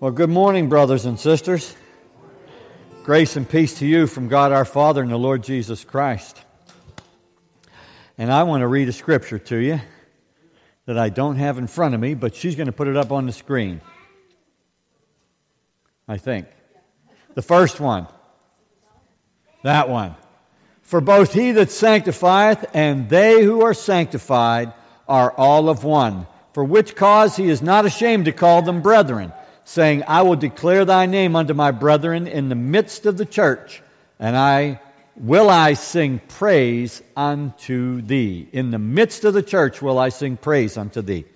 Well, good morning, brothers and sisters. Grace and peace to you from God our Father and the Lord Jesus Christ. And I want to read a scripture to you that I don't have in front of me, but she's going to put it up on the screen. I think. The first one. That one. For both he that sanctifieth and they who are sanctified are all of one. For which cause he is not ashamed to call them brethren saying, I will declare thy name unto my brethren in the midst of the church, and I will I sing praise unto thee. In the midst of the church will I sing praise unto thee.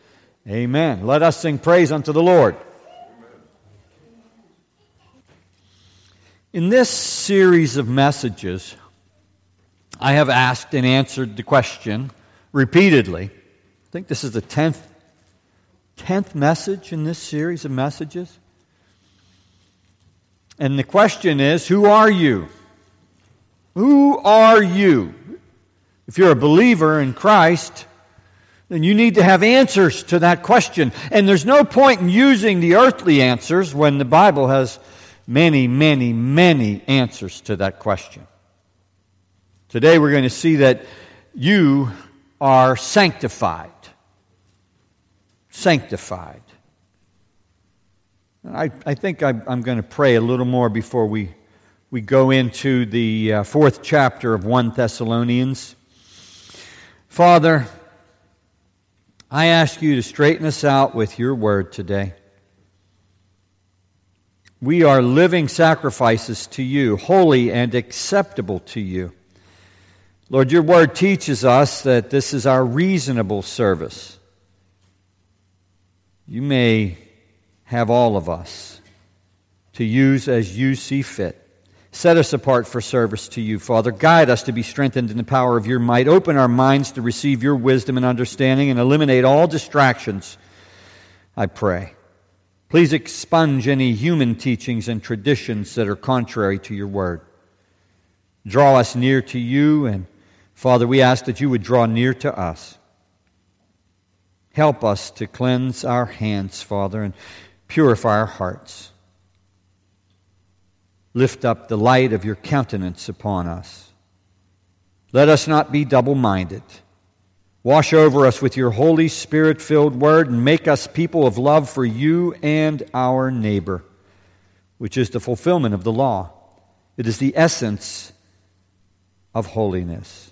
Amen. Let us sing praise unto the Lord. In this series of messages, I have asked and answered the question repeatedly. I think this is the tenth message in this series of messages. And the question is who are you? Who are you? If you're a believer in Christ, then you need to have answers to that question. And there's no point in using the earthly answers when the Bible has many, many, many answers to that question. Today we're going to see that you are sanctified sanctified. I, I think I, am going to pray a little more before we, we go into the uh, fourth chapter of 1 Thessalonians. Father, I ask you to straighten us out with your word today. We are living sacrifices to you, holy and acceptable to you. Lord, your word teaches us that this is our reasonable service. You may have all of us to use as you see fit. Set us apart for service to you, Father. Guide us to be strengthened in the power of your might. Open our minds to receive your wisdom and understanding and eliminate all distractions, I pray. Please expunge any human teachings and traditions that are contrary to your word. Draw us near to you, and Father, we ask that you would draw near to us. Help us to cleanse our hands, Father, and purify our hearts. Lift up the light of your countenance upon us. Let us not be double minded. Wash over us with your Holy Spirit filled word and make us people of love for you and our neighbor, which is the fulfillment of the law. It is the essence of holiness.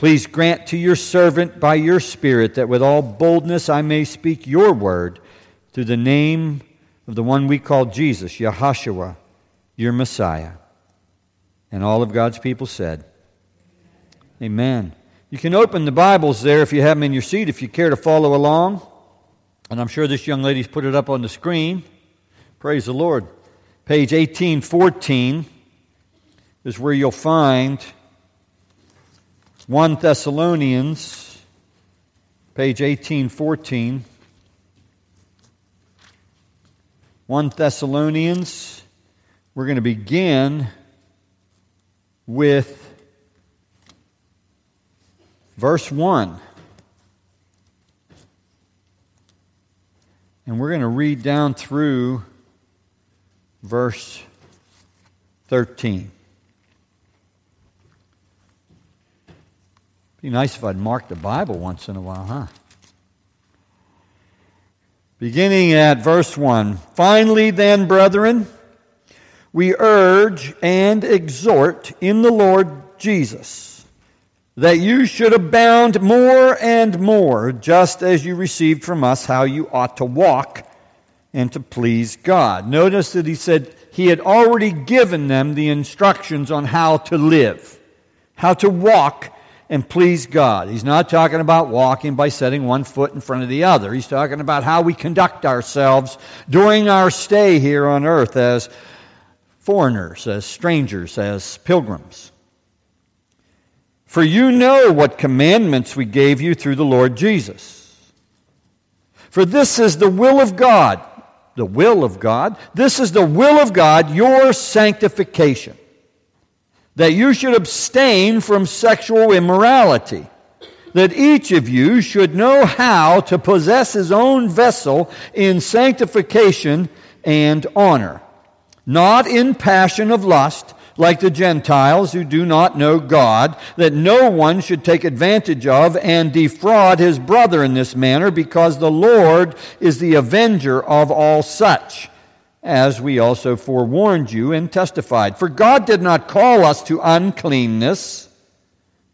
Please grant to your servant by your Spirit that with all boldness I may speak your word through the name of the one we call Jesus, Yahashua, your Messiah. And all of God's people said, Amen. You can open the Bibles there if you have them in your seat, if you care to follow along. And I'm sure this young lady's put it up on the screen. Praise the Lord. Page 1814 is where you'll find 1 Thessalonians, page 1814. 1 Thessalonians, we're going to begin with verse 1. And we're going to read down through verse 13. Be nice if I'd mark the Bible once in a while, huh? Beginning at verse 1. Finally, then, brethren, we urge and exhort in the Lord Jesus that you should abound more and more, just as you received from us how you ought to walk and to please God. Notice that he said he had already given them the instructions on how to live, how to walk and please God. He's not talking about walking by setting one foot in front of the other. He's talking about how we conduct ourselves during our stay here on earth as foreigners, as strangers, as pilgrims. For you know what commandments we gave you through the Lord Jesus. For this is the will of God. The will of God. This is the will of God, your sanctification that you should abstain from sexual immorality, that each of you should know how to possess his own vessel in sanctification and honor, not in passion of lust, like the Gentiles who do not know God, that no one should take advantage of and defraud his brother in this manner, because the Lord is the avenger of all such, as we also forewarned you and testified. For God did not call us to uncleanness,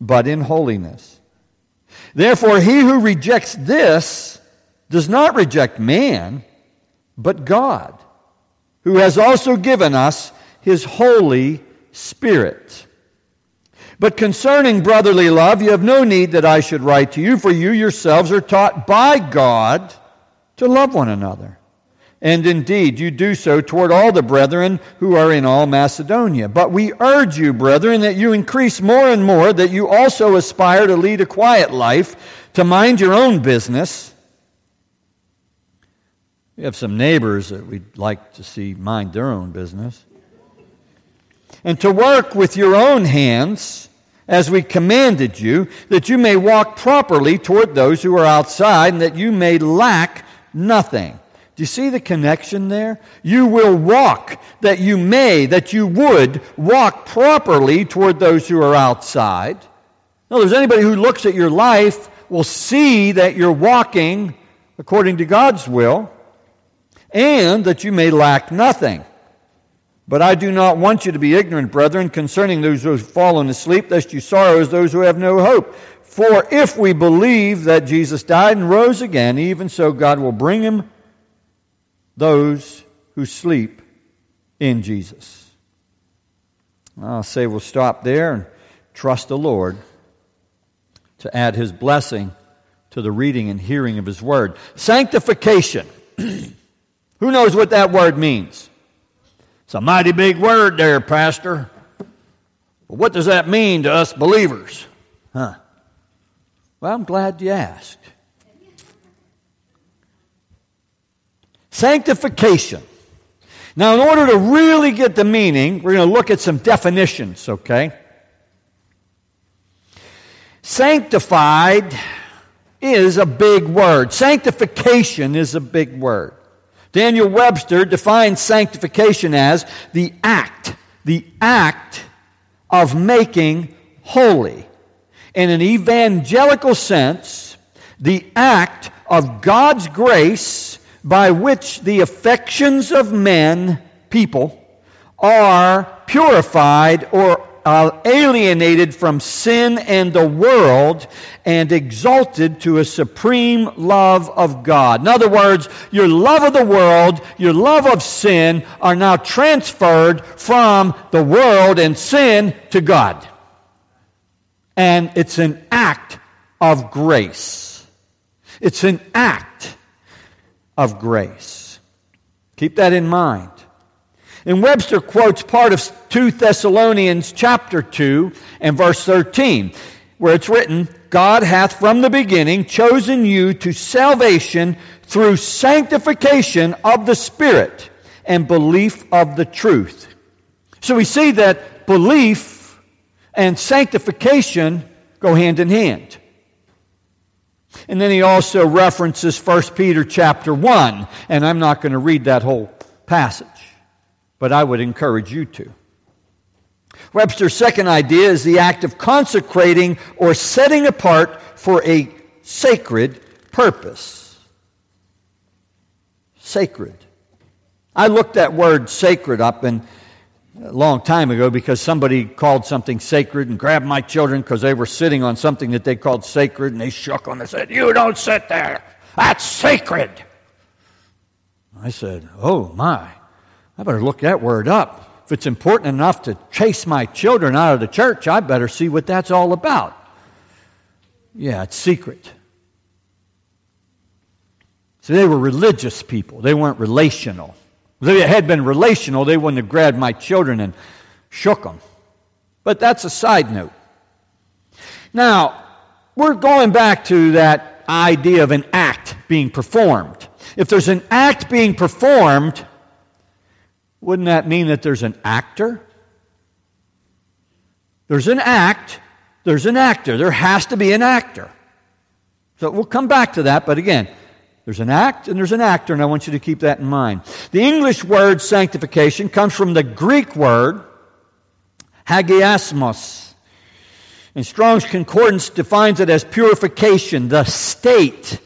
but in holiness. Therefore, he who rejects this does not reject man, but God, who has also given us his Holy Spirit. But concerning brotherly love, you have no need that I should write to you, for you yourselves are taught by God to love one another. And indeed, you do so toward all the brethren who are in all Macedonia. But we urge you, brethren, that you increase more and more, that you also aspire to lead a quiet life, to mind your own business. We have some neighbors that we'd like to see mind their own business. And to work with your own hands, as we commanded you, that you may walk properly toward those who are outside, and that you may lack nothing. Do you see the connection there? You will walk, that you may, that you would walk properly toward those who are outside. Now, there's anybody who looks at your life will see that you're walking according to God's will, and that you may lack nothing. But I do not want you to be ignorant, brethren, concerning those who have fallen asleep, lest you sorrow as those who have no hope. For if we believe that Jesus died and rose again, even so God will bring him those who sleep in Jesus. I'll say we'll stop there and trust the Lord to add his blessing to the reading and hearing of his word. Sanctification. Who knows what that word means? It's a mighty big word there, Pastor. But what does that mean to us believers? Huh? Well, I'm glad you asked. Sanctification. Now, in order to really get the meaning, we're going to look at some definitions, okay? Sanctified is a big word. Sanctification is a big word. Daniel Webster defines sanctification as the act, the act of making holy. In an evangelical sense, the act of God's grace by which the affections of men, people, are purified or uh, alienated from sin and the world and exalted to a supreme love of God. In other words, your love of the world, your love of sin are now transferred from the world and sin to God. And it's an act of grace. It's an act of grace. Keep that in mind. And Webster quotes part of 2 Thessalonians chapter 2 and verse 13, where it's written, God hath from the beginning chosen you to salvation through sanctification of the Spirit and belief of the truth. So we see that belief and sanctification go hand in hand. And then he also references 1 Peter chapter 1, and I'm not going to read that whole passage, but I would encourage you to. Webster's second idea is the act of consecrating or setting apart for a sacred purpose. Sacred. I looked that word sacred up and a long time ago because somebody called something sacred and grabbed my children because they were sitting on something that they called sacred and they shook on and said, You don't sit there. That's sacred. I said, Oh my, I better look that word up. If it's important enough to chase my children out of the church, I better see what that's all about. Yeah, it's secret. So they were religious people, they weren't relational. If they had been relational, they wouldn't have grabbed my children and shook them. But that's a side note. Now, we're going back to that idea of an act being performed. If there's an act being performed, wouldn't that mean that there's an actor? There's an act, there's an actor. There has to be an actor. So we'll come back to that, but again, There's an act and there's an actor, and I want you to keep that in mind. The English word sanctification comes from the Greek word hagiasmos. And Strong's Concordance defines it as purification, the state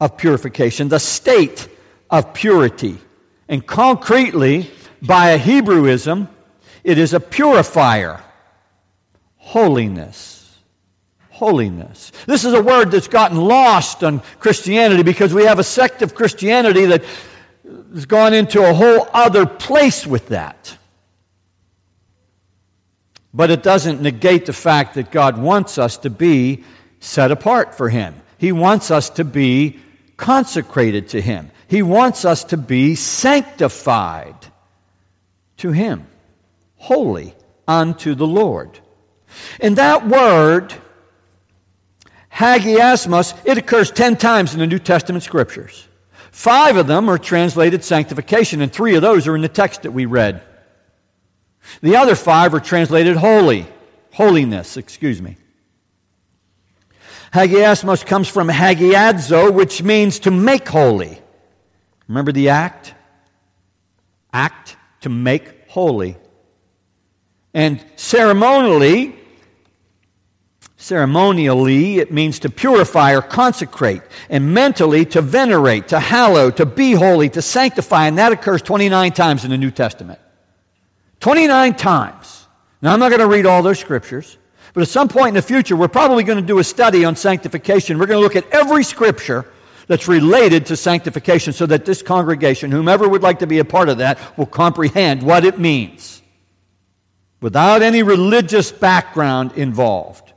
of purification, the state of purity. And concretely, by a Hebrewism, it is a purifier, holiness holiness. This is a word that's gotten lost on Christianity because we have a sect of Christianity that has gone into a whole other place with that. But it doesn't negate the fact that God wants us to be set apart for Him. He wants us to be consecrated to Him. He wants us to be sanctified to Him, holy unto the Lord. And that word hagiasmos, it occurs 10 times in the New Testament scriptures. Five of them are translated sanctification, and three of those are in the text that we read. The other five are translated holy, holiness, excuse me. Hagiasmos comes from hagiadzo, which means to make holy. Remember the act? Act to make holy. And ceremonially, Ceremonially, it means to purify or consecrate, and mentally, to venerate, to hallow, to be holy, to sanctify, and that occurs 29 times in the New Testament. 29 times. Now, I'm not going to read all those scriptures, but at some point in the future, we're probably going to do a study on sanctification. We're going to look at every scripture that's related to sanctification so that this congregation, whomever would like to be a part of that, will comprehend what it means without any religious background involved.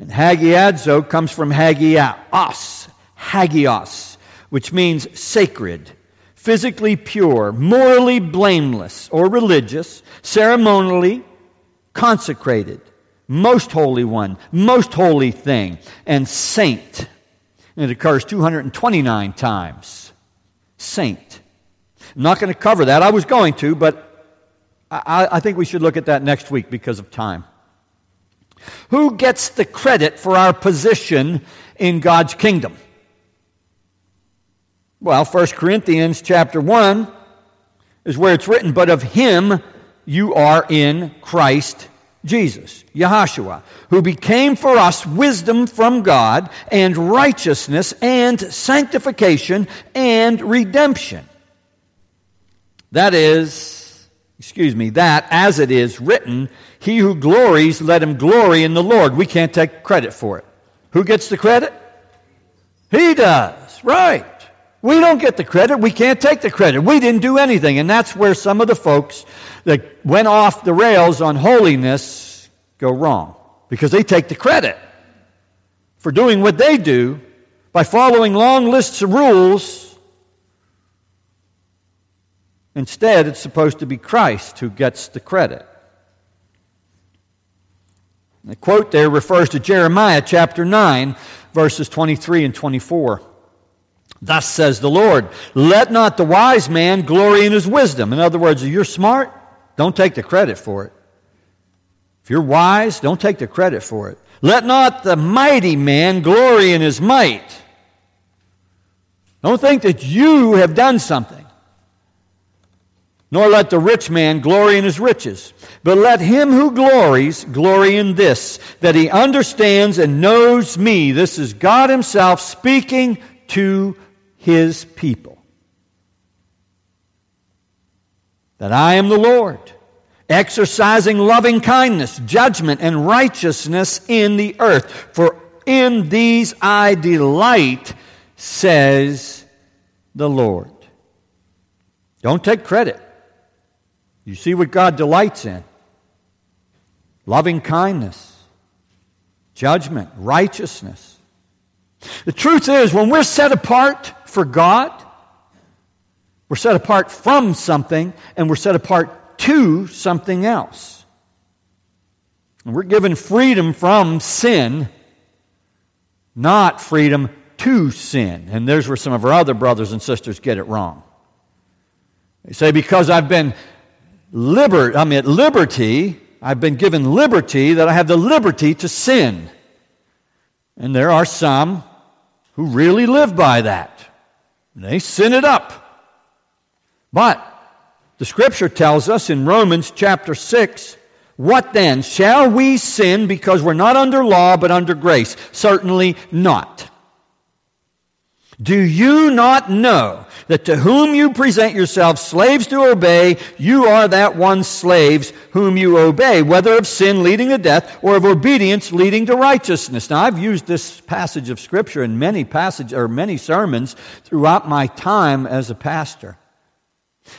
And hagiadzo comes from hagios, hagios, which means sacred, physically pure, morally blameless or religious, ceremonially consecrated, most holy one, most holy thing, and saint. And it occurs 229 times. Saint. I'm not going to cover that. I was going to, but I, I think we should look at that next week because of time. Who gets the credit for our position in God's kingdom? Well, 1 Corinthians chapter 1 is where it's written, but of him you are in Christ Jesus, Yahshua, who became for us wisdom from God and righteousness and sanctification and redemption. That is, excuse me, that as it is written he who glories, let him glory in the Lord. We can't take credit for it. Who gets the credit? He does. Right. We don't get the credit. We can't take the credit. We didn't do anything. And that's where some of the folks that went off the rails on holiness go wrong because they take the credit for doing what they do by following long lists of rules. Instead, it's supposed to be Christ who gets the credit. The quote there refers to Jeremiah chapter 9, verses 23 and 24. Thus says the Lord, let not the wise man glory in his wisdom. In other words, if you're smart, don't take the credit for it. If you're wise, don't take the credit for it. Let not the mighty man glory in his might. Don't think that you have done something nor let the rich man glory in his riches. But let him who glories glory in this, that he understands and knows me. This is God himself speaking to his people. That I am the Lord, exercising loving kindness, judgment, and righteousness in the earth. For in these I delight, says the Lord. Don't take credit. You see what God delights in loving kindness, judgment, righteousness. The truth is, when we're set apart for God, we're set apart from something and we're set apart to something else. And we're given freedom from sin, not freedom to sin. And there's where some of our other brothers and sisters get it wrong. They say, because I've been liber- I'm at liberty, I've been given liberty, that I have the liberty to sin. And there are some who really live by that. They sin it up. But the scripture tells us in Romans chapter 6 what then? Shall we sin because we're not under law but under grace? Certainly not. Do you not know that to whom you present yourselves slaves to obey, you are that one slaves whom you obey, whether of sin leading to death or of obedience leading to righteousness? Now, I've used this passage of scripture in many passages or many sermons throughout my time as a pastor.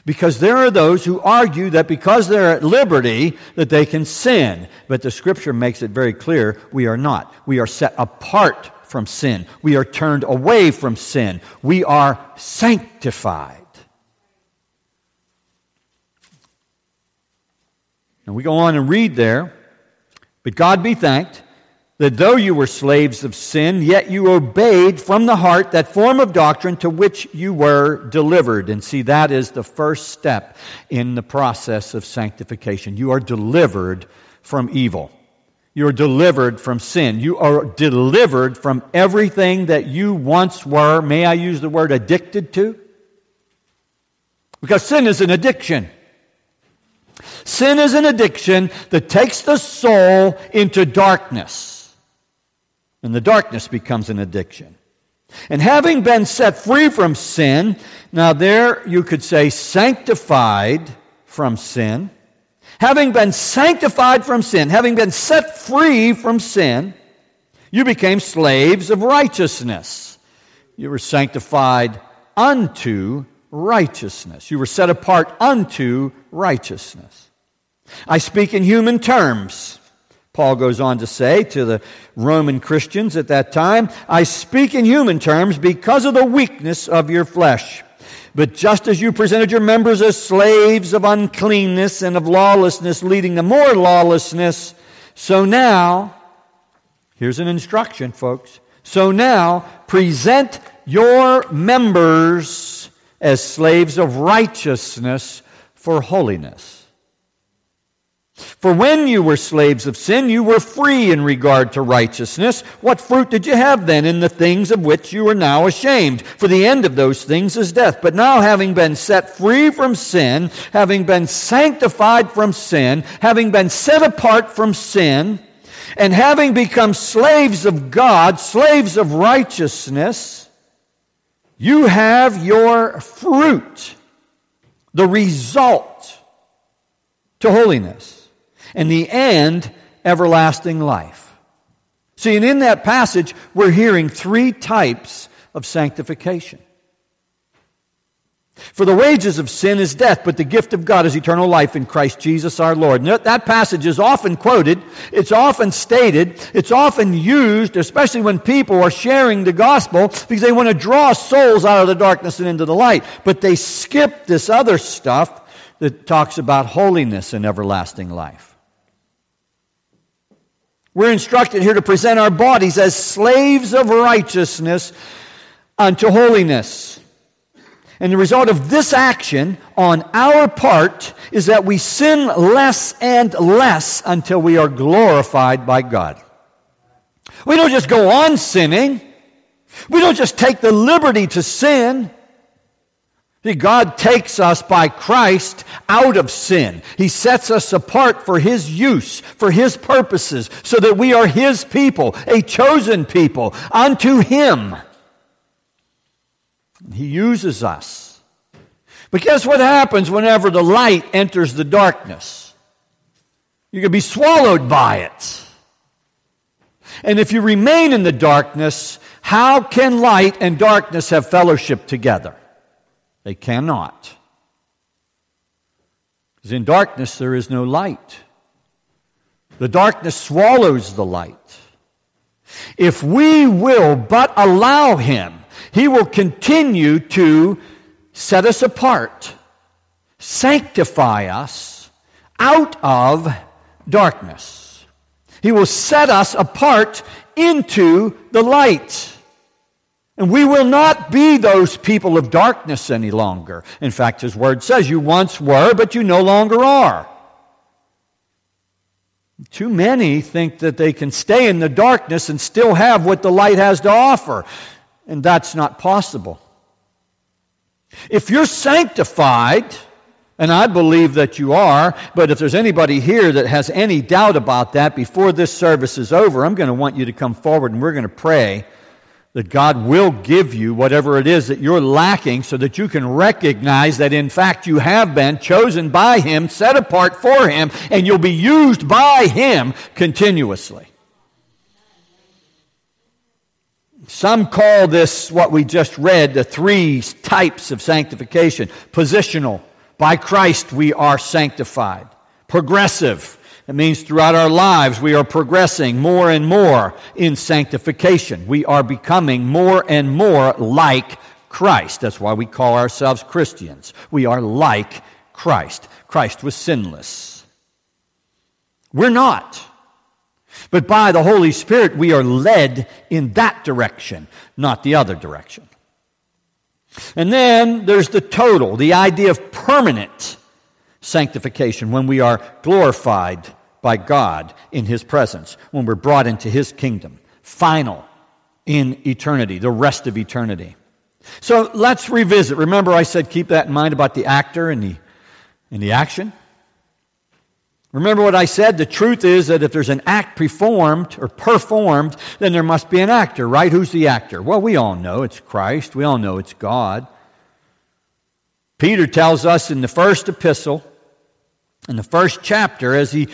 Because there are those who argue that because they're at liberty that they can sin. But the scripture makes it very clear we are not. We are set apart from sin. We are turned away from sin. We are sanctified. And we go on and read there, but God be thanked that though you were slaves of sin, yet you obeyed from the heart that form of doctrine to which you were delivered. And see, that is the first step in the process of sanctification. You are delivered from evil. You are delivered from sin. You are delivered from everything that you once were, may I use the word addicted to? Because sin is an addiction. Sin is an addiction that takes the soul into darkness and the darkness becomes an addiction. And having been set free from sin, now there you could say sanctified from sin, having been sanctified from sin, having been set free from sin, you became slaves of righteousness. You were sanctified unto righteousness. You were set apart unto righteousness. I speak in human terms. Paul goes on to say to the Roman Christians at that time, I speak in human terms because of the weakness of your flesh. But just as you presented your members as slaves of uncleanness and of lawlessness, leading to more lawlessness, so now, here's an instruction, folks. So now, present your members as slaves of righteousness for holiness. For when you were slaves of sin, you were free in regard to righteousness. What fruit did you have then in the things of which you are now ashamed? For the end of those things is death. But now, having been set free from sin, having been sanctified from sin, having been set apart from sin, and having become slaves of God, slaves of righteousness, you have your fruit, the result to holiness and the end, everlasting life. See, and in that passage, we're hearing three types of sanctification. For the wages of sin is death, but the gift of God is eternal life in Christ Jesus our Lord. And that passage is often quoted, it's often stated, it's often used, especially when people are sharing the gospel, because they want to draw souls out of the darkness and into the light. But they skip this other stuff that talks about holiness and everlasting life. We're instructed here to present our bodies as slaves of righteousness unto holiness. And the result of this action on our part is that we sin less and less until we are glorified by God. We don't just go on sinning. We don't just take the liberty to sin. See, God takes us by Christ out of sin. He sets us apart for His use, for His purposes, so that we are His people, a chosen people, unto Him. He uses us. But guess what happens whenever the light enters the darkness? You can be swallowed by it. And if you remain in the darkness, how can light and darkness have fellowship together? They cannot. Because in darkness there is no light. The darkness swallows the light. If we will but allow Him, He will continue to set us apart, sanctify us out of darkness. He will set us apart into the light. And we will not be those people of darkness any longer. In fact, his word says, You once were, but you no longer are. Too many think that they can stay in the darkness and still have what the light has to offer, and that's not possible. If you're sanctified, and I believe that you are, but if there's anybody here that has any doubt about that before this service is over, I'm going to want you to come forward and we're going to pray that God will give you whatever it is that you're lacking so that you can recognize that in fact you have been chosen by Him, set apart for Him, and you'll be used by Him continuously. Some call this, what we just read, the three types of sanctification positional, by Christ we are sanctified. Progressive. It means throughout our lives we are progressing more and more in sanctification. We are becoming more and more like Christ. That's why we call ourselves Christians. We are like Christ. Christ was sinless. We're not. But by the Holy Spirit, we are led in that direction, not the other direction. And then there's the total, the idea of permanent sanctification when we are glorified by God in His presence, when we're brought into His kingdom. Final in eternity, the rest of eternity. So let's revisit. Remember, I said keep that in mind about the actor and the, and the action? Remember what I said? The truth is that if there's an act performed or performed, then there must be an actor, right? Who's the actor? Well, we all know it's Christ. We all know it's God. Peter tells us in the first epistle, in the first chapter, as he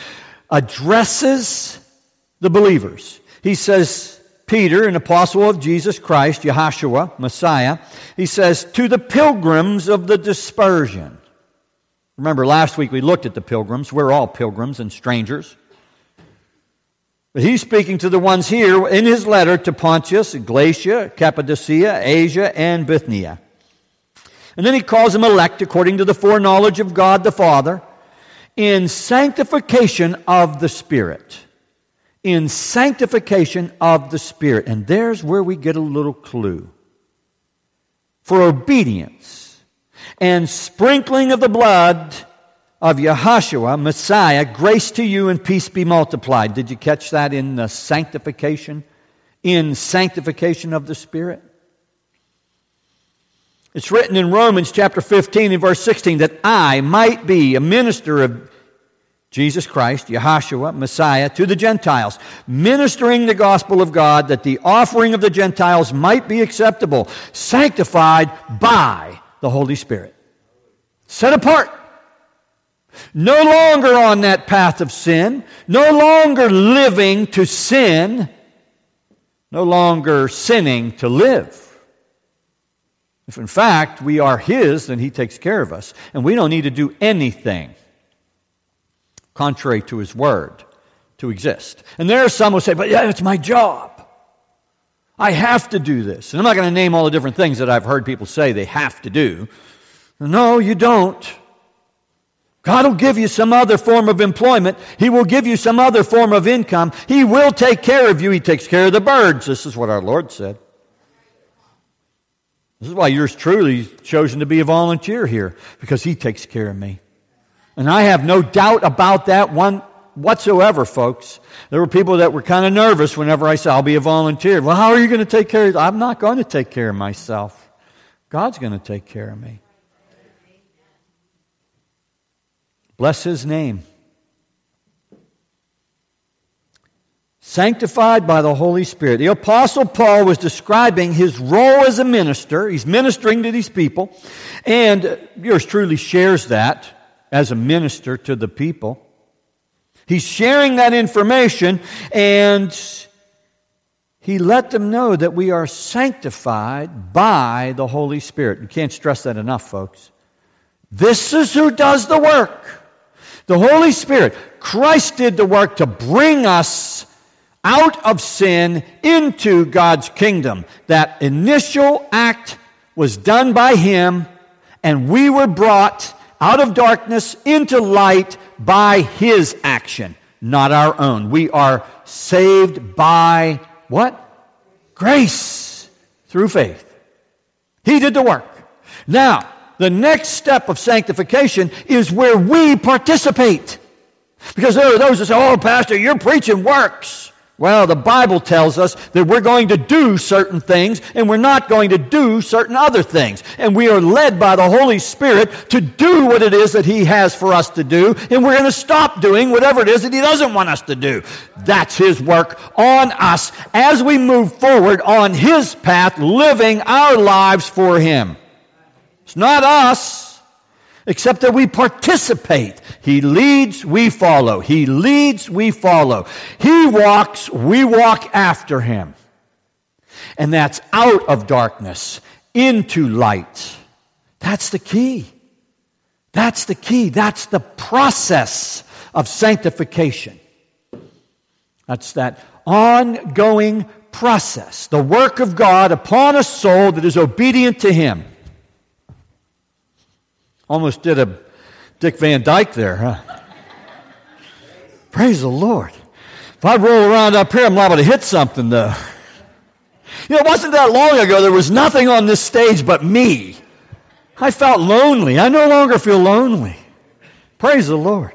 addresses the believers, he says, Peter, an apostle of Jesus Christ, Yahshua, Messiah, he says, to the pilgrims of the dispersion. Remember, last week we looked at the pilgrims. We're all pilgrims and strangers. But he's speaking to the ones here in his letter to Pontus, Galatia, Cappadocia, Asia, and Bithynia. And then he calls them elect according to the foreknowledge of God the Father in sanctification of the Spirit. In sanctification of the Spirit. And there's where we get a little clue. For obedience and sprinkling of the blood of Yahshua, Messiah, grace to you and peace be multiplied. Did you catch that in the sanctification? In sanctification of the Spirit? It's written in Romans chapter 15 and verse 16 that I might be a minister of Jesus Christ, Yahshua, Messiah, to the Gentiles, ministering the gospel of God that the offering of the Gentiles might be acceptable, sanctified by the Holy Spirit. Set apart. No longer on that path of sin, no longer living to sin, no longer sinning to live. If in fact we are His, then He takes care of us, and we don't need to do anything contrary to His Word to exist. And there are some who say, but yeah, it's my job. I have to do this. And I'm not going to name all the different things that I've heard people say they have to do. No, you don't. God will give you some other form of employment. He will give you some other form of income. He will take care of you. He takes care of the birds. This is what our Lord said. This is why yours truly chosen to be a volunteer here, because He takes care of me. And I have no doubt about that one whatsoever, folks. There were people that were kind of nervous whenever I said, I'll be a volunteer. Well, how are you going to take care of I'm not going to take care of myself. God's going to take care of me. Bless his name. Sanctified by the Holy Spirit. The Apostle Paul was describing his role as a minister. He's ministering to these people. And yours truly shares that as a minister to the people. He's sharing that information and he let them know that we are sanctified by the Holy Spirit. You can't stress that enough, folks. This is who does the work. The Holy Spirit. Christ did the work to bring us out of sin into God's kingdom. That initial act was done by Him, and we were brought out of darkness into light by His action, not our own. We are saved by what? Grace through faith. He did the work. Now, the next step of sanctification is where we participate. Because there are those that say, oh, Pastor, you're preaching works. Well, the Bible tells us that we're going to do certain things and we're not going to do certain other things. And we are led by the Holy Spirit to do what it is that He has for us to do. And we're going to stop doing whatever it is that He doesn't want us to do. That's His work on us as we move forward on His path, living our lives for Him. It's not us except that we participate. He leads, we follow. He leads, we follow. He walks, we walk after him. And that's out of darkness into light. That's the key. That's the key. That's the process of sanctification. That's that ongoing process, the work of God upon a soul that is obedient to Him. Almost did a Dick Van Dyke there, huh? Praise the Lord. If I roll around up here, I'm liable to hit something, though. You know, it wasn't that long ago there was nothing on this stage but me. I felt lonely. I no longer feel lonely. Praise the Lord.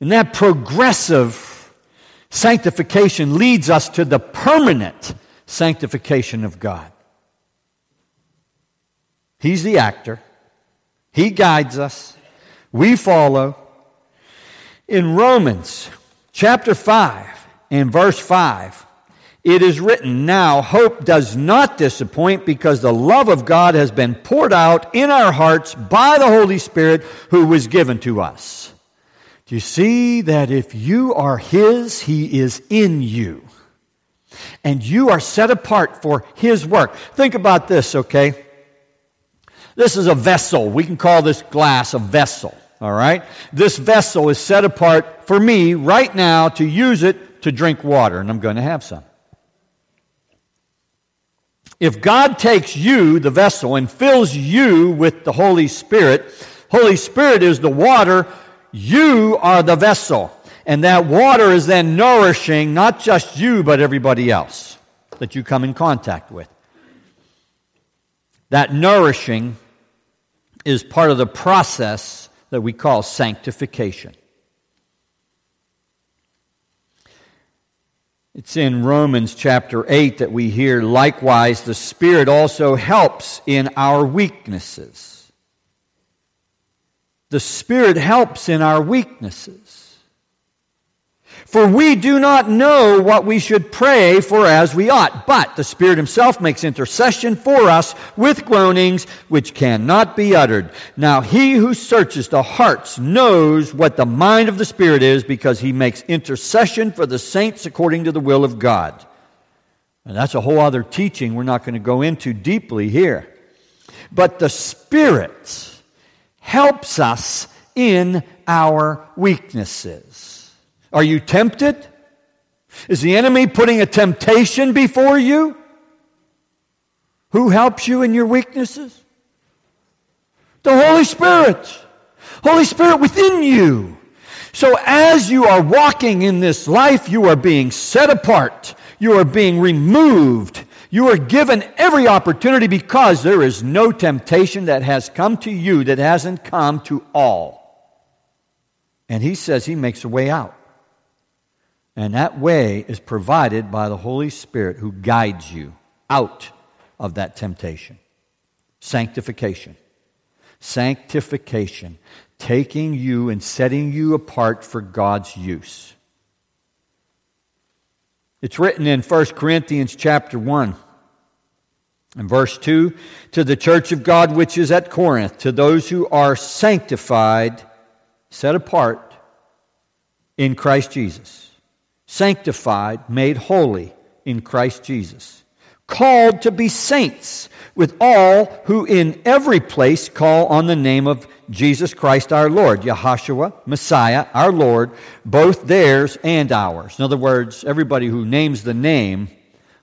And that progressive sanctification leads us to the permanent sanctification of God. He's the actor. He guides us. We follow. In Romans chapter 5 and verse 5, it is written, Now hope does not disappoint because the love of God has been poured out in our hearts by the Holy Spirit who was given to us. Do you see that if you are His, He is in you? And you are set apart for His work. Think about this, okay? This is a vessel. We can call this glass a vessel. All right? This vessel is set apart for me right now to use it to drink water, and I'm going to have some. If God takes you, the vessel, and fills you with the Holy Spirit, Holy Spirit is the water, you are the vessel. And that water is then nourishing not just you, but everybody else that you come in contact with. That nourishing is part of the process that we call sanctification. It's in Romans chapter 8 that we hear, likewise, the Spirit also helps in our weaknesses. The Spirit helps in our weaknesses. For we do not know what we should pray for as we ought, but the Spirit Himself makes intercession for us with groanings which cannot be uttered. Now He who searches the hearts knows what the mind of the Spirit is because He makes intercession for the saints according to the will of God. And that's a whole other teaching we're not going to go into deeply here. But the Spirit helps us in our weaknesses. Are you tempted? Is the enemy putting a temptation before you? Who helps you in your weaknesses? The Holy Spirit. Holy Spirit within you. So as you are walking in this life, you are being set apart. You are being removed. You are given every opportunity because there is no temptation that has come to you that hasn't come to all. And he says he makes a way out. And that way is provided by the Holy Spirit who guides you out of that temptation. Sanctification. Sanctification. Taking you and setting you apart for God's use. It's written in 1 Corinthians chapter 1 and verse 2 to the church of God which is at Corinth, to those who are sanctified, set apart in Christ Jesus sanctified, made holy in Christ Jesus, called to be saints with all who in every place call on the name of Jesus Christ our Lord, Yahshua, Messiah, our Lord, both theirs and ours. In other words, everybody who names the name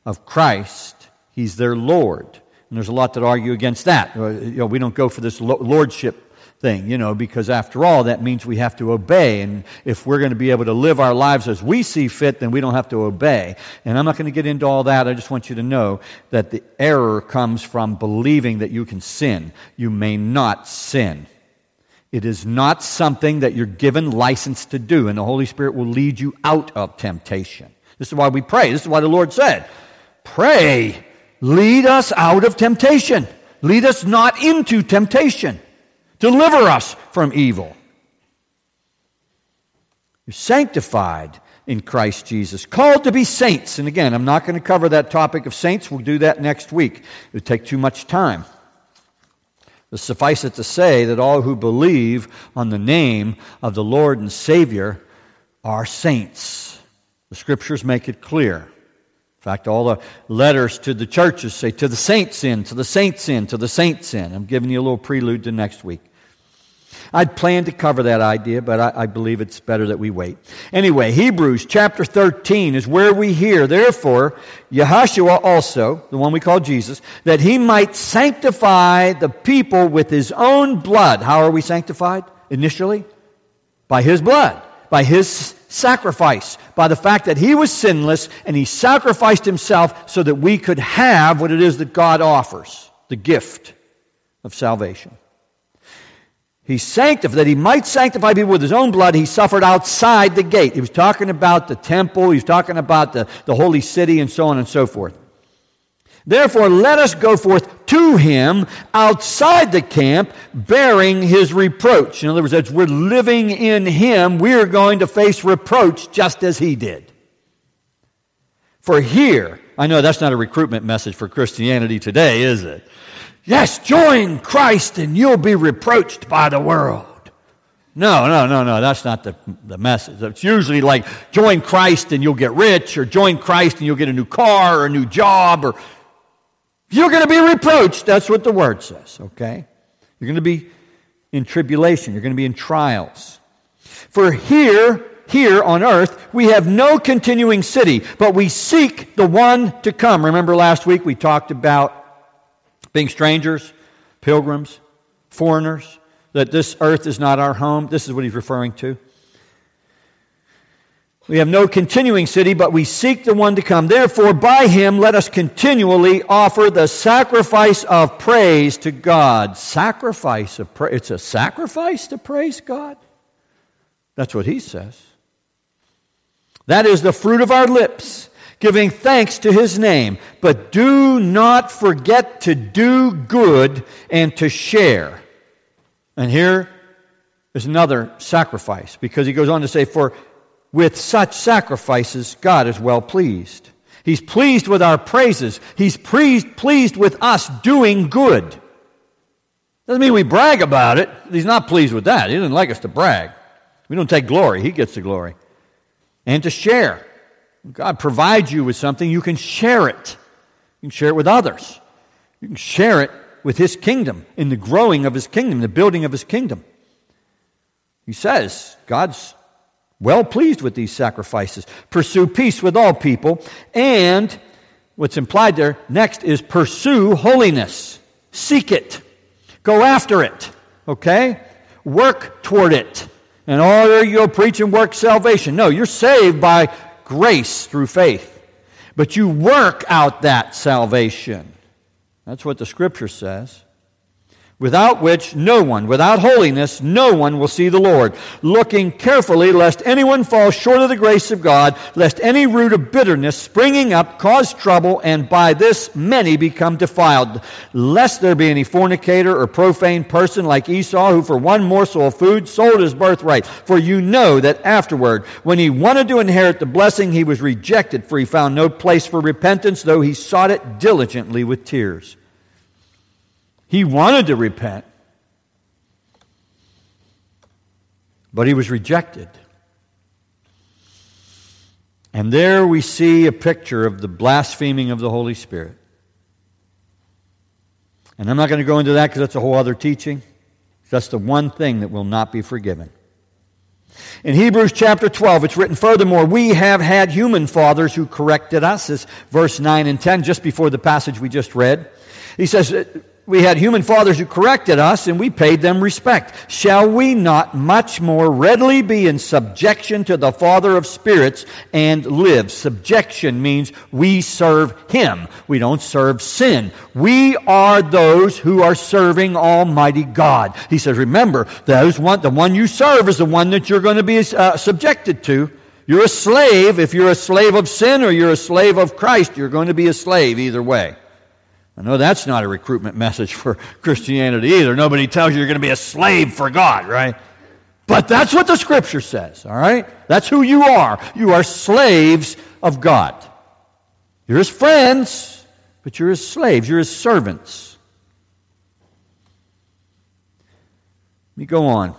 of Christ, he's their Lord. And there's a lot that argue against that. Uh, you know, we don't go for this lordship thing, you know, because after all, that means we have to obey. And if we're going to be able to live our lives as we see fit, then we don't have to obey. And I'm not going to get into all that. I just want you to know that the error comes from believing that you can sin. You may not sin. It is not something that you're given license to do, and the Holy Spirit will lead you out of temptation. This is why we pray. This is why the Lord said, Pray, lead us out of temptation. Lead us not into temptation. Deliver us from evil. You're sanctified in Christ Jesus, called to be saints. And again, I'm not going to cover that topic of saints. We'll do that next week. It would take too much time. But suffice it to say that all who believe on the name of the Lord and Savior are saints. The scriptures make it clear. In fact, all the letters to the churches say, to the saints in, to the saints in, to the saints in. I'm giving you a little prelude to next week. I'd planned to cover that idea, but I, I, believe it's better that we wait. Anyway, Hebrews chapter 13 is where we hear, therefore, Yahshua also, the one we call Jesus, that he might sanctify the people with his own blood. How are we sanctified initially? By his blood, by his sacrifice, by the fact that he was sinless and he sacrificed himself so that we could have what it is that God offers the gift of salvation. He sanctified, that he might sanctify people with his own blood, he suffered outside the gate. He was talking about the temple, he was talking about the, the holy city, and so on and so forth. Therefore, let us go forth to him outside the camp, bearing his reproach. In other words, as we're living in him, we're going to face reproach just as he did. For here, I know that's not a recruitment message for Christianity today, is it? Yes, join Christ and you'll be reproached by the world. No, no, no, no, that's not the, the message. It's usually like join Christ and you'll get rich, or join Christ and you'll get a new car or a new job, or you're going to be reproached. That's what the word says, okay? You're going to be in tribulation, you're going to be in trials. For here, here on earth, we have no continuing city, but we seek the one to come. Remember last week we talked about being strangers, pilgrims, foreigners, that this earth is not our home. This is what he's referring to. We have no continuing city, but we seek the one to come. Therefore, by him, let us continually offer the sacrifice of praise to God. Sacrifice of praise. It's a sacrifice to praise God. That's what he says. That is the fruit of our lips giving thanks to his name. But do not forget to do good and to share. And here is another sacrifice because he goes on to say, For with such sacrifices, God is well pleased. He's pleased with our praises. He's pleased, pleased with us doing good. Doesn't mean we brag about it. He's not pleased with that. He doesn't like us to brag. We don't take glory. He gets the glory. And to share. God provides you with something, you can share it. You can share it with others. You can share it with His kingdom, in the growing of His kingdom, the building of His kingdom. He says, God's well pleased with these sacrifices. Pursue peace with all people. And what's implied there next is pursue holiness. Seek it. Go after it. Okay? Work toward it. And all you'll preach and work salvation. No, you're saved by grace through faith. But you work out that salvation. That's what the scripture says without which no one, without holiness, no one will see the Lord. Looking carefully lest anyone fall short of the grace of God, lest any root of bitterness springing up cause trouble, and by this many become defiled. Lest there be any fornicator or profane person like Esau, who for one morsel of food sold his birthright. For you know that afterward, when he wanted to inherit the blessing, he was rejected, for he found no place for repentance, though he sought it diligently with tears. He wanted to repent, but he was rejected. And there we see a picture of the blaspheming of the Holy Spirit. And I'm not going to go into that because that's a whole other teaching. That's the one thing that will not be forgiven. In Hebrews chapter 12, it's written, Furthermore, we have had human fathers who corrected us, as verse 9 and 10, just before the passage we just read. He says, we had human fathers who corrected us and we paid them respect. Shall we not much more readily be in subjection to the Father of spirits and live? Subjection means we serve Him. We don't serve sin. We are those who are serving Almighty God. He says, remember, those one, the one you serve is the one that you're going to be uh, subjected to. You're a slave. If you're a slave of sin or you're a slave of Christ, you're going to be a slave either way. I know that's not a recruitment message for Christianity either. Nobody tells you you're going to be a slave for God, right? But that's what the scripture says, all right? That's who you are. You are slaves of God. You're his friends, but you're his slaves, you're his servants. Let me go on.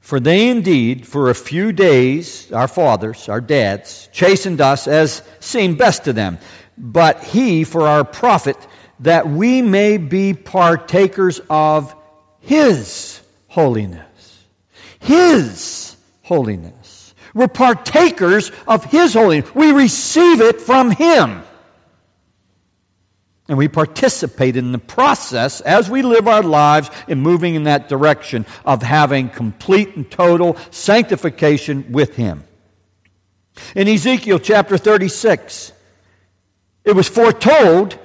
For they indeed, for a few days, our fathers, our dads, chastened us as seemed best to them but he for our profit, that we may be partakers of his holiness. His holiness. We're partakers of his holiness. We receive it from him. And we participate in the process as we live our lives in moving in that direction of having complete and total sanctification with Him. In Ezekiel chapter 36, it was foretold.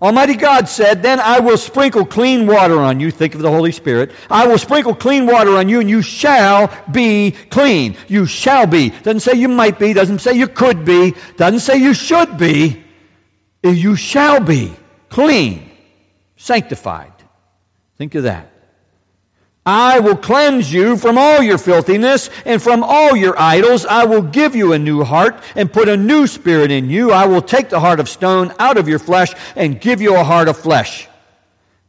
Almighty God said, Then I will sprinkle clean water on you. Think of the Holy Spirit. I will sprinkle clean water on you, and you shall be clean. You shall be. Doesn't say you might be. Doesn't say you could be. Doesn't say you should be. You shall be clean, sanctified. Think of that. I will cleanse you from all your filthiness and from all your idols. I will give you a new heart and put a new spirit in you. I will take the heart of stone out of your flesh and give you a heart of flesh.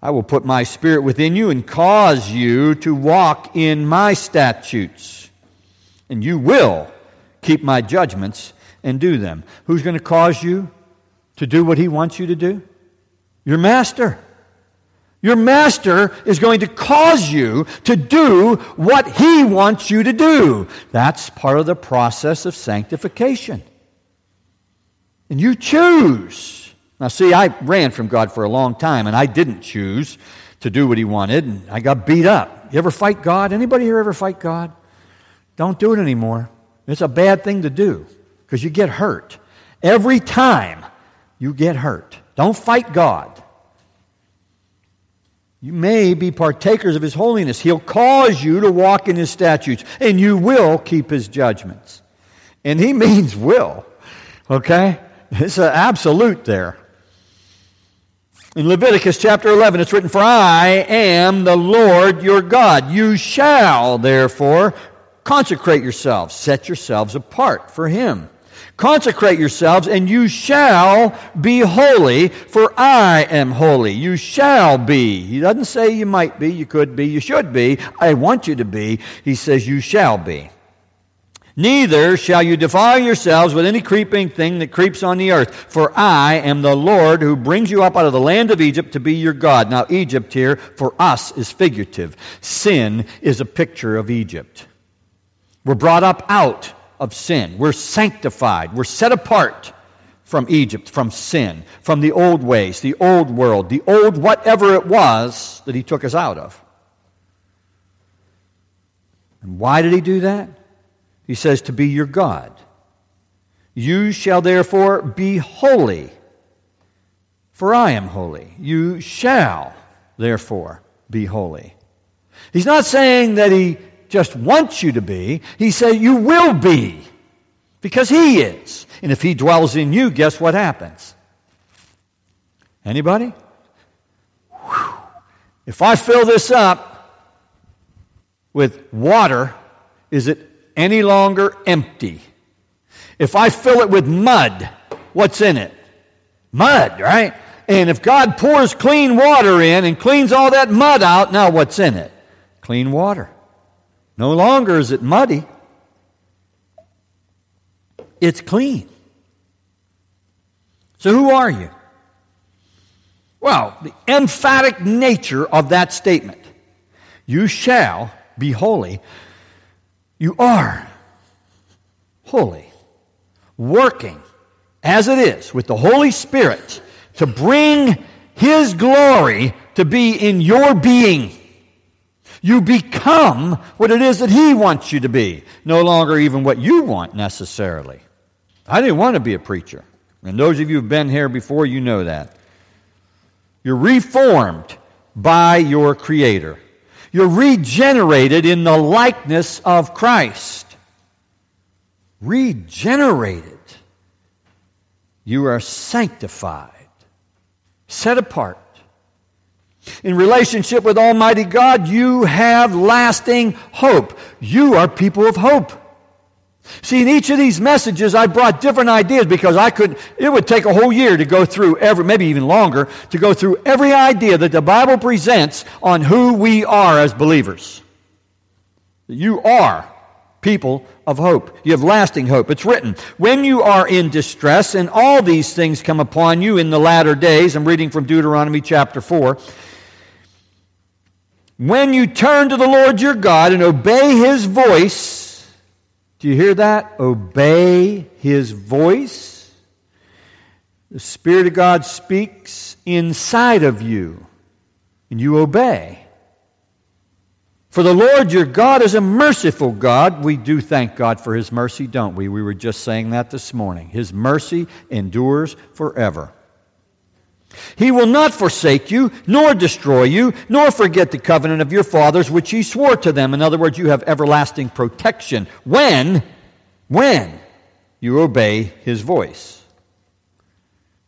I will put my spirit within you and cause you to walk in my statutes. And you will keep my judgments and do them. Who's going to cause you to do what he wants you to do? Your master. Your master is going to cause you to do what he wants you to do. That's part of the process of sanctification. And you choose. Now, see, I ran from God for a long time, and I didn't choose to do what he wanted, and I got beat up. You ever fight God? Anybody here ever fight God? Don't do it anymore. It's a bad thing to do because you get hurt. Every time you get hurt. Don't fight God. You may be partakers of his holiness. He'll cause you to walk in his statutes, and you will keep his judgments. And he means will. Okay? It's an absolute there. In Leviticus chapter 11, it's written, For I am the Lord your God. You shall, therefore, consecrate yourselves, set yourselves apart for him. Consecrate yourselves, and you shall be holy, for I am holy. You shall be. He doesn't say you might be, you could be, you should be. I want you to be. He says you shall be. Neither shall you defile yourselves with any creeping thing that creeps on the earth, for I am the Lord who brings you up out of the land of Egypt to be your God. Now, Egypt here for us is figurative. Sin is a picture of Egypt. We're brought up out of sin. We're sanctified. We're set apart from Egypt, from sin, from the old ways, the old world, the old whatever it was that he took us out of. And why did he do that? He says, to be your God. You shall therefore be holy, for I am holy. You shall therefore be holy. He's not saying that he just wants you to be. He said you will be because He is. And if He dwells in you, guess what happens? Anybody? Whew. If I fill this up with water, is it any longer empty? If I fill it with mud, what's in it? Mud, right? And if God pours clean water in and cleans all that mud out, now what's in it? Clean water. No longer is it muddy, it's clean. So, who are you? Well, the emphatic nature of that statement you shall be holy. You are holy, working as it is with the Holy Spirit to bring His glory to be in your being. You become what it is that He wants you to be, no longer even what you want necessarily. I didn't want to be a preacher. And those of you who've been here before, you know that. You're reformed by your Creator. You're regenerated in the likeness of Christ. Regenerated. You are sanctified, set apart. In relationship with Almighty God, you have lasting hope. You are people of hope. See, in each of these messages, I brought different ideas because I could, it would take a whole year to go through every, maybe even longer, to go through every idea that the Bible presents on who we are as believers. You are people of hope. You have lasting hope. It's written, when you are in distress, and all these things come upon you in the latter days, I'm reading from Deuteronomy chapter 4. When you turn to the Lord your God and obey his voice, do you hear that? Obey his voice. The Spirit of God speaks inside of you, and you obey. For the Lord your God is a merciful God. We do thank God for his mercy, don't we? We were just saying that this morning. His mercy endures forever. He will not forsake you, nor destroy you, nor forget the covenant of your fathers, which he swore to them. In other words, you have everlasting protection when, when you obey his voice.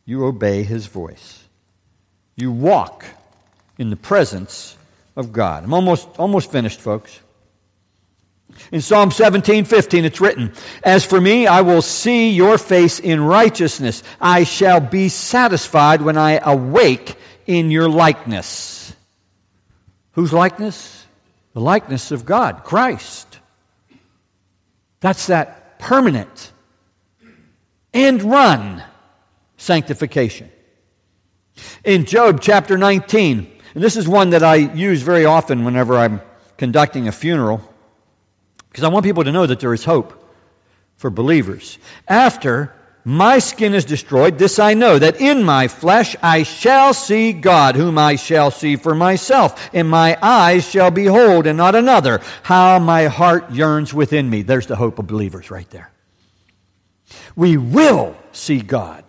You obey his voice. You walk in the presence of God. I'm almost, almost finished, folks. In Psalm 17, 15, it's written, As for me, I will see your face in righteousness. I shall be satisfied when I awake in your likeness. Whose likeness? The likeness of God, Christ. That's that permanent and run sanctification. In Job chapter 19, and this is one that I use very often whenever I'm conducting a funeral. Because I want people to know that there is hope for believers. After my skin is destroyed, this I know, that in my flesh I shall see God, whom I shall see for myself, and my eyes shall behold, and not another. How my heart yearns within me. There's the hope of believers right there. We will see God.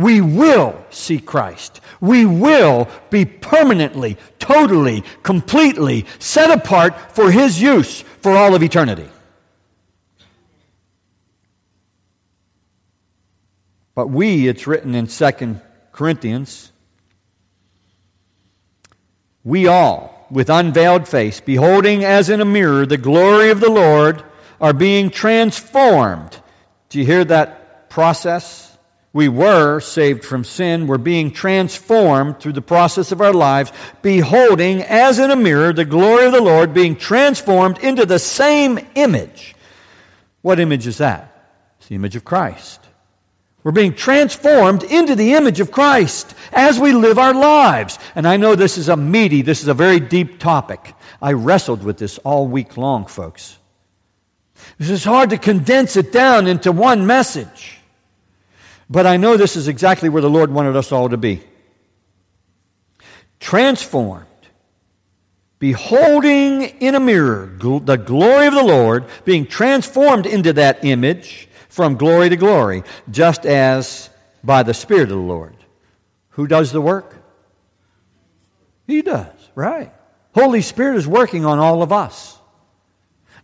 We will see Christ. We will be permanently, totally, completely set apart for His use for all of eternity. But we, it's written in 2 Corinthians, we all, with unveiled face, beholding as in a mirror the glory of the Lord, are being transformed. Do you hear that process? We were saved from sin. We're being transformed through the process of our lives, beholding as in a mirror the glory of the Lord, being transformed into the same image. What image is that? It's the image of Christ. We're being transformed into the image of Christ as we live our lives. And I know this is a meaty, this is a very deep topic. I wrestled with this all week long, folks. This is hard to condense it down into one message. But I know this is exactly where the Lord wanted us all to be. Transformed, beholding in a mirror gl- the glory of the Lord, being transformed into that image from glory to glory, just as by the Spirit of the Lord. Who does the work? He does, right. Holy Spirit is working on all of us.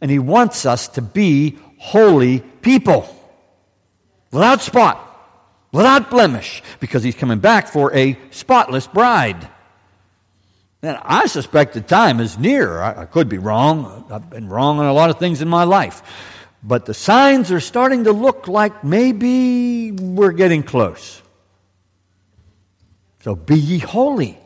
And He wants us to be holy people without spot without blemish, because he's coming back for a spotless bride. And I suspect the time is near. I, I, could be wrong. I've been wrong on a lot of things in my life. But the signs are starting to look like maybe we're getting close. So be ye holy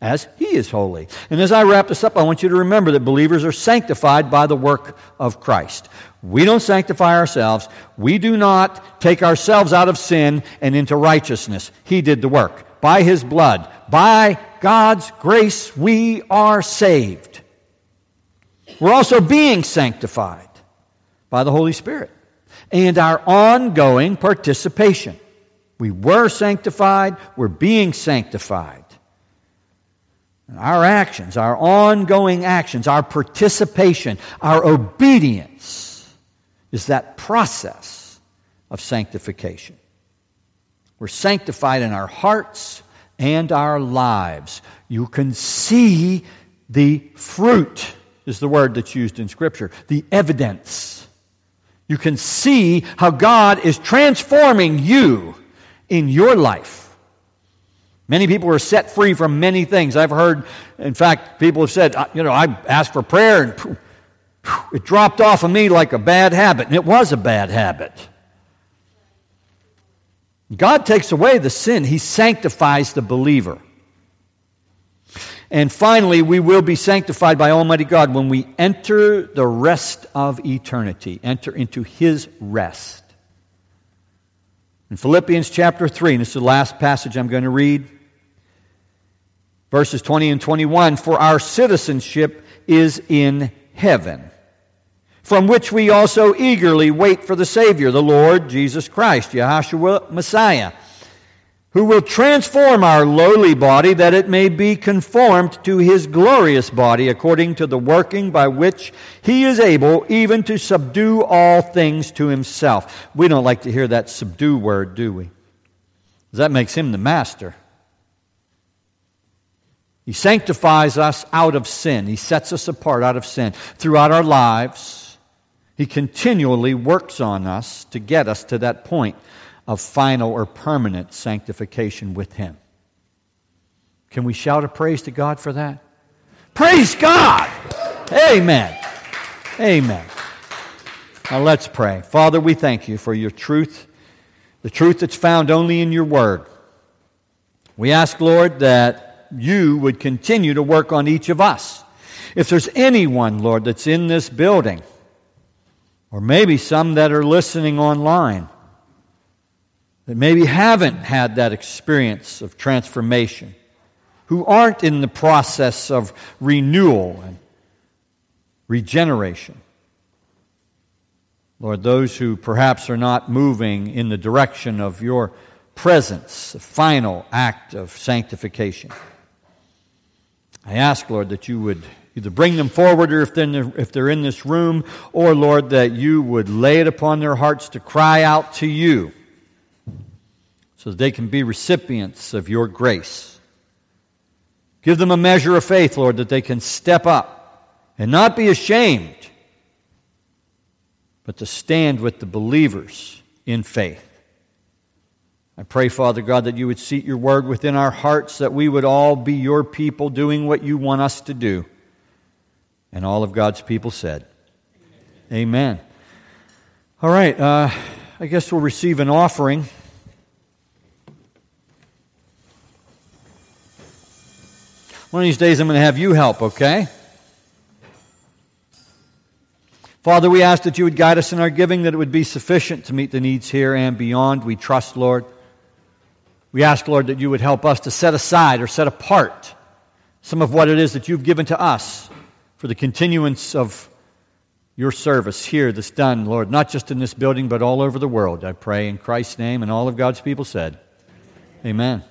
as he is holy. And as I wrap this up, I want you to remember that believers are sanctified by the work of Christ. We don't sanctify ourselves. We do not take ourselves out of sin and into righteousness. He did the work. By His blood, by God's grace, we are saved. We're also being sanctified by the Holy Spirit and our ongoing participation. We were sanctified, we're being sanctified. Our actions, our ongoing actions, our participation, our obedience is that process of sanctification. We're sanctified in our hearts and our lives. You can see the fruit, is the word that's used in Scripture, the evidence. You can see how God is transforming you in your life. Many people are set free from many things. I've heard, in fact, people have said, you know, I asked for prayer and it dropped off of me like a bad habit. And it was a bad habit. God takes away the sin, He sanctifies the believer. And finally, we will be sanctified by Almighty God when we enter the rest of eternity, enter into His rest. In Philippians chapter 3, and this is the last passage I'm going to read, verses 20 and 21 For our citizenship is in heaven from which we also eagerly wait for the Savior, the Lord Jesus Christ, Yahshua Messiah, who will transform our lowly body that it may be conformed to his glorious body according to the working by which he is able even to subdue all things to himself. We don't like to hear that subdue word, do we? That makes him the master. He sanctifies us out of sin. He sets us apart out of sin throughout our lives he continually works on us to get us to that point of final or permanent sanctification with Him. Can we shout a praise to God for that? Praise God! Amen. Amen. Now let's pray. Father, we thank you for your truth, the truth that's found only in your word. We ask, Lord, that you would continue to work on each of us. If there's anyone, Lord, that's in this building, or maybe some that are listening online that maybe haven't had that experience of transformation, who aren't in the process of renewal and regeneration. Lord, those who perhaps are not moving in the direction of your presence, the final act of sanctification. I ask, Lord, that you would either bring them forward or if they're, the, if they're in this room, or Lord, that you would lay it upon their hearts to cry out to you so that they can be recipients of your grace. Give them a measure of faith, Lord, that they can step up and not be ashamed, but to stand with the believers in faith. I pray, Father God, that you would seat your word within our hearts, that we would all be your people doing what you want us to do. And all of God's people said, Amen. All right, uh, I guess we'll receive an offering. One of these days I'm going to have you help, okay? Father, we ask that you would guide us in our giving, that it would be sufficient to meet the needs here and beyond. We trust, Lord. We ask, Lord, that you would help us to set aside or set apart some of what it is that you've given to us for the continuance of your service here that's done, Lord, not just in this building, but all over the world. I pray in Christ's name, and all of God's people said, Amen.